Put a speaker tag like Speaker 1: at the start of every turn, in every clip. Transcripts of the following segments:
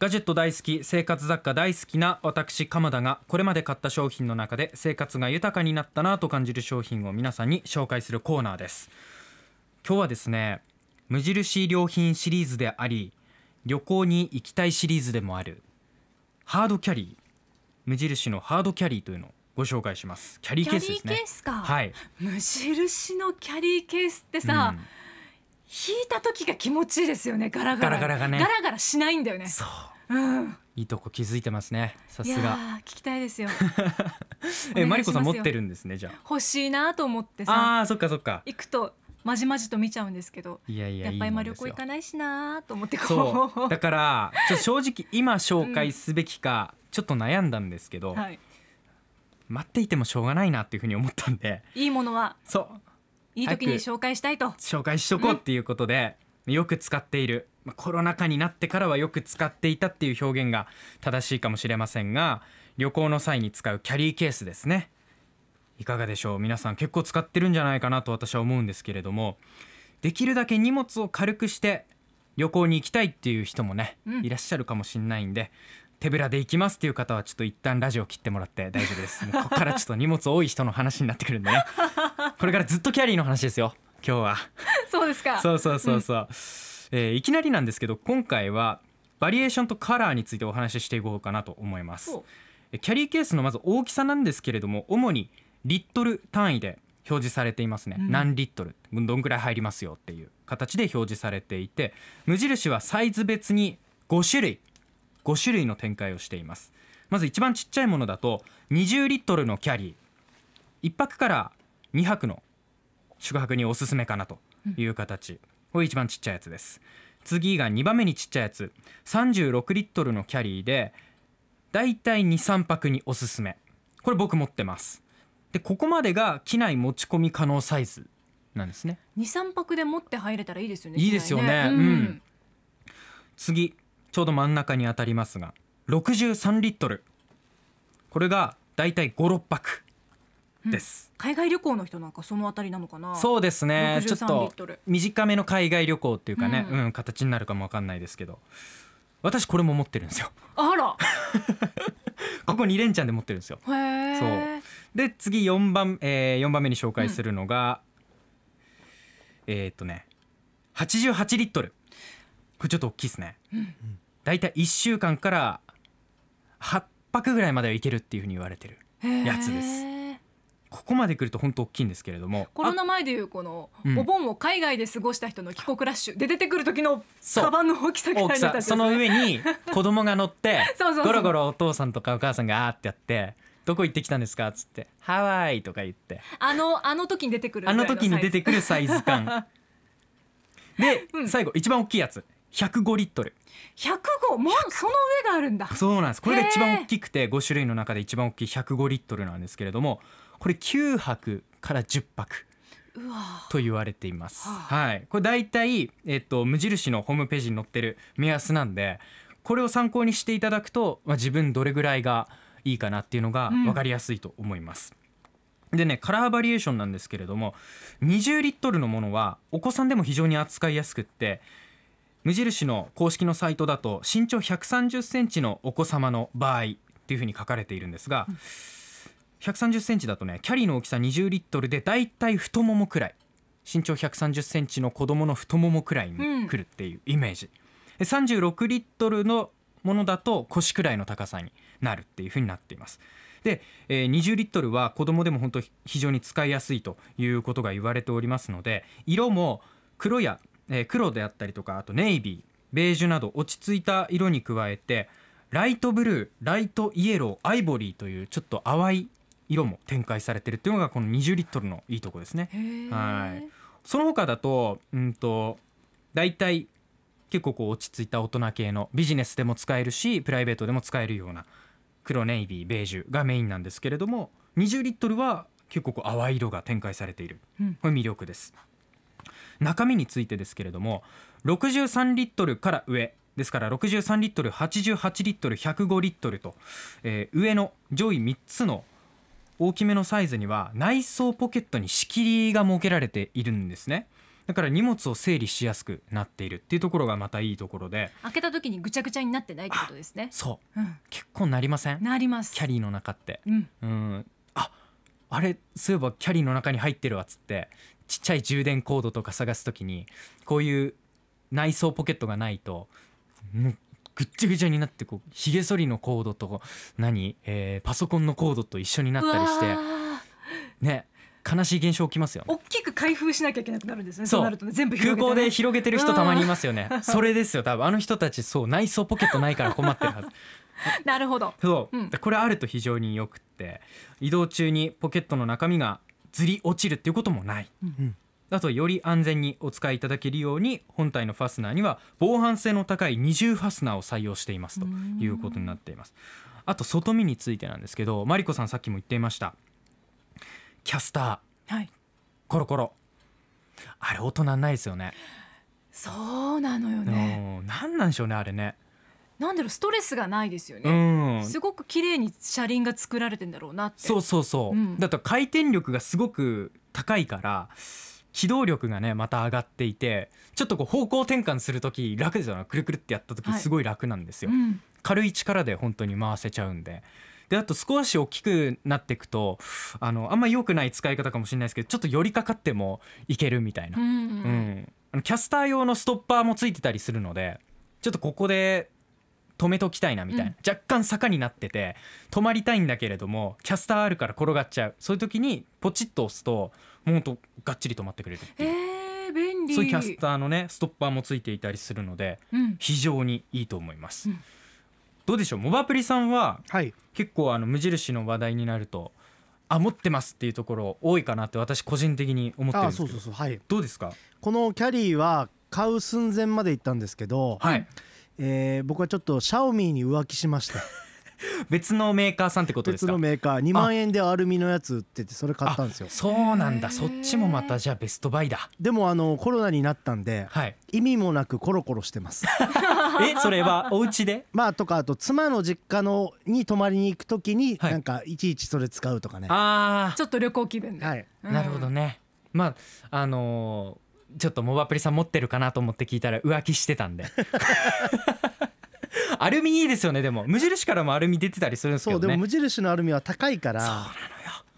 Speaker 1: ガジェット大好き生活雑貨大好きな私鎌田がこれまで買った商品の中で生活が豊かになったなと感じる商品を皆さんに紹介するコーナーです。今日はですね無印良品シリーズであり旅行に行きたいシリーズでもあるハードキャリー無印のハードキャリーというのをご紹介します。キャリーケースですね。
Speaker 2: キャリーケースか。
Speaker 1: はい、
Speaker 2: 無印のキャリーケースってさ、
Speaker 1: うん
Speaker 2: 引いた時が気持ちいいですよねガラガラ。
Speaker 1: ガラガラがね。
Speaker 2: ガラガラしないんだよね。
Speaker 1: そう。
Speaker 2: うん。
Speaker 1: いいとこ気づいてますねさすが。
Speaker 2: ー聞きたいですよ。
Speaker 1: えマリコさん持ってるんですねじゃ
Speaker 2: 欲しいなと思ってさ。
Speaker 1: あそっかそっか。
Speaker 2: 行くとまじまじと見ちゃうんですけど。
Speaker 1: いやいや
Speaker 2: やっぱ今旅行行かないしなと思ってこ
Speaker 1: そう。だからちょ正直今紹介すべきかちょっと悩んだんですけど、
Speaker 2: はい、
Speaker 1: 待っていてもしょうがないなっていうふうに思ったんで。
Speaker 2: いいものは。
Speaker 1: そう
Speaker 2: いい時に紹介したいと。
Speaker 1: 紹介しとこうっていうことで、よく使っている。まあコロナ禍になってからはよく使っていたっていう表現が正しいかもしれませんが旅行の際に使うキャリーケースですね。いかがでしょう？皆さん結構使ってるんじゃないかなと私は思うんですけれども。できるだけ荷物を軽くして旅行に行きたいっていう人もね、
Speaker 2: うん。
Speaker 1: いらっしゃるかもしれないんで手ぶらで行きますっていう方はちょっと一旦ラジオ切ってもらって大丈夫です。もうここからちょっと荷物多い人の話になってくるんでね。これからずっとキャリーの話ですよ今日は。
Speaker 2: そうですか。
Speaker 1: そうそうそうそう、えーいきなりなんですけど今回はバリエーションとカラーについてお話ししていこうかなと思います。キャリーケースのまず大きさなんですけれども主にリットル単位で表示されていますね、
Speaker 2: うん。
Speaker 1: 何リットル。どんくらい入りますよっていう形で表示されていて無印はサイズ別に5種類5種類の展開をしています。まず一番ちっちゃいものだと20リットルのキャリー。1泊から2泊の宿泊におすすめかなという形、これ一番ちっちゃいやつです。次が2番目にちっちゃいやつ。36リットルのキャリーでだいたい23泊におすすめ。これ僕持ってます。でここまでが機内持ち込み可能サイズなんですね。
Speaker 2: 二三泊で持って入れたらいいですよね
Speaker 1: いいですよね。
Speaker 2: 機内
Speaker 1: うん。次ちょうど真ん中に当たりますが63リットル。これがだいたい56泊です、
Speaker 2: 海外旅行の人なんかそのあたりなのかな？
Speaker 1: そうですね。ちょっ
Speaker 2: 63リ
Speaker 1: と短めの海外旅行っていうかね、
Speaker 2: う
Speaker 1: うんん形になるかもわかんないですけど。私これも持ってるんですよ。
Speaker 2: あら。
Speaker 1: ここ2連チャンで持ってるんですよ。
Speaker 2: へえ
Speaker 1: で次4番、えー、4番目に紹介するのが、えーっとね88リットル。これちょっと大きいですね、だいたい1週間から8泊ぐらいまではいけるっていうふうに言われてるやつです。ここまで来ると本当大きいんですけれども。
Speaker 2: コロナ前でいうこの
Speaker 1: うん。
Speaker 2: お盆を海外で過ごした人の帰国ラッシュで出てくる時のカバンの大きさぐらい
Speaker 1: 大き
Speaker 2: の
Speaker 1: その上に 子供が乗ってゴロゴロお父さんとかお母さんがあーってやって「どこ行ってきたんですか?」っつって「ハワイ」とか言って。
Speaker 2: あのあの時に出てくる
Speaker 1: あの時に出て
Speaker 2: く
Speaker 1: くるサイズ感。で、
Speaker 2: うん。
Speaker 1: 最後一番大きいやつ105リットル。
Speaker 2: 105もうその上があるんだ。
Speaker 1: そうなんです。これが一番大きくて5種類の中で一番大きい105リットルなんですけれどもこれ9泊から10泊と言われています。
Speaker 2: は
Speaker 1: はい、これ大体、えっと、無印のホームページに載ってる目安なんでこれを参考にしていただくと、まあ、自分どれぐらいがいいかなっていうのが
Speaker 2: うん。
Speaker 1: 分かりやすいと思います。でねカラーバリエーションなんですけれども20リットルのものはお子さんでも非常に扱いやすくって無印の公式のサイトだと身長130センチのお子様の場合っていうふうに書かれているんですが、130センチだとねキャリーの大きさ20リットルでだいたい太ももくらい身長130センチの子供の太ももくらいに来るっていうイメージ、で36リットルのものだと腰くらいの高さになるっていうふうになっています。で、えー20リットルは子供でも本当非常に使いやすいということが言われておりますので色も黒や、えー黒であったりとかあとネイビーベージュなど落ち着いた色に加えてライトブルーライトイエローアイボリーというちょっと淡い色も展開されてるっていうのがこの20リットルのいいとこですね。はい。その他だとうんと大体結構こう落ち着いた大人系のビジネスでも使えるしプライベートでも使えるような黒ネイビーベージュがメインなんですけれども20リットルは結構こう淡い色が展開されている。
Speaker 2: うん。
Speaker 1: これ魅力です中身についてですけれども63リットルから上。ですから63リットル88リットル105リットルと、えー上の上位3つの大きめのサイズには内装ポケットに仕切りが設けられているんですね。だから荷物を整理しやすくなっているっていうところがまたいいところで。
Speaker 2: 開けた時にぐちゃぐちゃになってないってことですね。
Speaker 1: そう。
Speaker 2: うん。
Speaker 1: 結構なりません？
Speaker 2: なります。
Speaker 1: キャリーの中って。
Speaker 2: うん。
Speaker 1: うん。ああれそういえばキャリーの中に入ってるわっつってちっちゃい充電コードとか探すときにこういう内装ポケットがないともうぐっちゃぐちゃになってこうひげ剃りのコードと何、えーパソコンのコードと一緒になったりしてね悲しい現象起きますよね。
Speaker 2: 大きく開封しなきゃいけなくなるんですね
Speaker 1: そう。
Speaker 2: なるとね全部ね。
Speaker 1: 港で広げてる人たまにいますよね。それですよ多分。あの人たちそう内装ポケットないから困ってるはず。
Speaker 2: なるほど。
Speaker 1: そう、
Speaker 2: うん。
Speaker 1: これあると非常によくって移動中にポケットの中身がずり落ちるっていうこともない、
Speaker 3: ん
Speaker 1: あとより安全にお使いいただけるように本体のファスナーには防犯性の高い二重ファスナーを採用していますということになっています。あと外見についてなんですけどマリコさんさっきも言っていました。キャスター。
Speaker 2: はい。
Speaker 1: コロコロ。あれ音なんないですよね。
Speaker 2: そうなのよね。
Speaker 1: うん。なんなんでしょうねあれね
Speaker 2: なんだろうストレスがないですよ
Speaker 1: う
Speaker 2: ね
Speaker 1: ん。
Speaker 2: すごく綺麗に車輪が作られてんだろうなって。
Speaker 1: そうそうそう、
Speaker 2: うん。
Speaker 1: だと回転力がすごく高いから機動力がねまた上がっていてちょっとこう方向転換する時楽ですよね。くるくるってやった時
Speaker 2: はい。
Speaker 1: すごい楽なんですよ、
Speaker 2: うん。
Speaker 1: 軽い力で本当に回せちゃうんで。であと少し大きくなっていくとあのあんま良くない使い方かもしれないですけどちょっと寄りかかってもいけるみたいな、
Speaker 2: うん
Speaker 1: うんキャスター用のストッパーもついてたりするのでちょっとここで止めときたいなみたいな、
Speaker 2: うん。
Speaker 1: 若干坂になってて止まりたいんだけれどもキャスターあるから転がっちゃう。そういう時にポチッと押すともうほんとがっちり止まってくれるっていう。
Speaker 2: えー、便利。
Speaker 1: そういうキャスターのねストッパーもついていたりするので
Speaker 2: うん。
Speaker 1: 非常にいいと思います、
Speaker 2: うん。
Speaker 1: どうでしょう？モバプリさんは
Speaker 3: はい。
Speaker 1: 結構あの無印の話題になるとあ持ってますっていうところ多いかなって私個人的に思ってるん
Speaker 3: あ
Speaker 1: ですけど。
Speaker 3: そうそうそう。はい。
Speaker 1: どうですか？
Speaker 3: このキャリーは買う寸前まで行ったんですけど、
Speaker 1: はい
Speaker 3: えー僕はちょっとシャオミーに浮気しまして。
Speaker 1: 別のメーカーさんってことです
Speaker 3: 別
Speaker 1: か
Speaker 3: のメーカー。2万円でアルミのやつ売っててそれ買ったんですよ。
Speaker 1: そうなんだ。そっちもまたじゃあベストバイだ。
Speaker 3: でもあのコロナになったんで
Speaker 1: はい。
Speaker 3: 意味もなくコロコロしてます。
Speaker 1: えそれは？お家で？
Speaker 3: まあとかあと妻の実家のに泊まりに行くときに
Speaker 1: はい。
Speaker 3: なんかいちいちそれ使うとかね。
Speaker 1: あ
Speaker 2: ちょっと旅行気分で、
Speaker 3: はい。
Speaker 1: あなるほどね。まああのーちょっとモバプリさん持ってるかなと思って聞いたら浮気してたんで。アルミいいですよねでも。無印からもアルミ出てたりするんですけどね。
Speaker 3: そうでも無印のアルミは高いから。
Speaker 1: そうなのよ。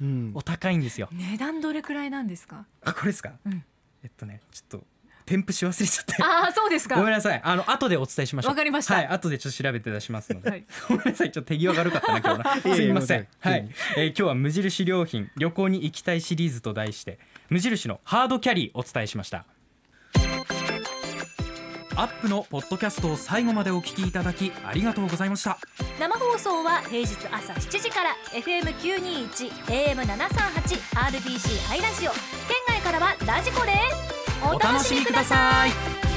Speaker 3: うん。
Speaker 1: お高いんですよ。
Speaker 2: 値段どれくらいなんですか？
Speaker 1: あこれですか、
Speaker 2: うん。
Speaker 1: えっとねちょっと添付し忘れちゃって。
Speaker 2: ああそうですか。
Speaker 1: ごめんなさい。あの後でお伝えしましょう。
Speaker 2: わかりました。
Speaker 1: はい後でちょっと調べて出しますので、
Speaker 2: はい。
Speaker 1: ごめんなさい。ちょっと手際が悪かったな今日な
Speaker 3: いえいえ
Speaker 1: すみません。はい、えー今日は無印良品旅行に行きたいシリーズと題して無印のハードキャリーお伝えしました。アップのポッドキャストを最後までお聞きいただきありがとうございました。
Speaker 4: 生放送は平日朝7時から FM921 AM738 RBC ハイラジオ。県外からはラジコです。
Speaker 1: お楽しみください。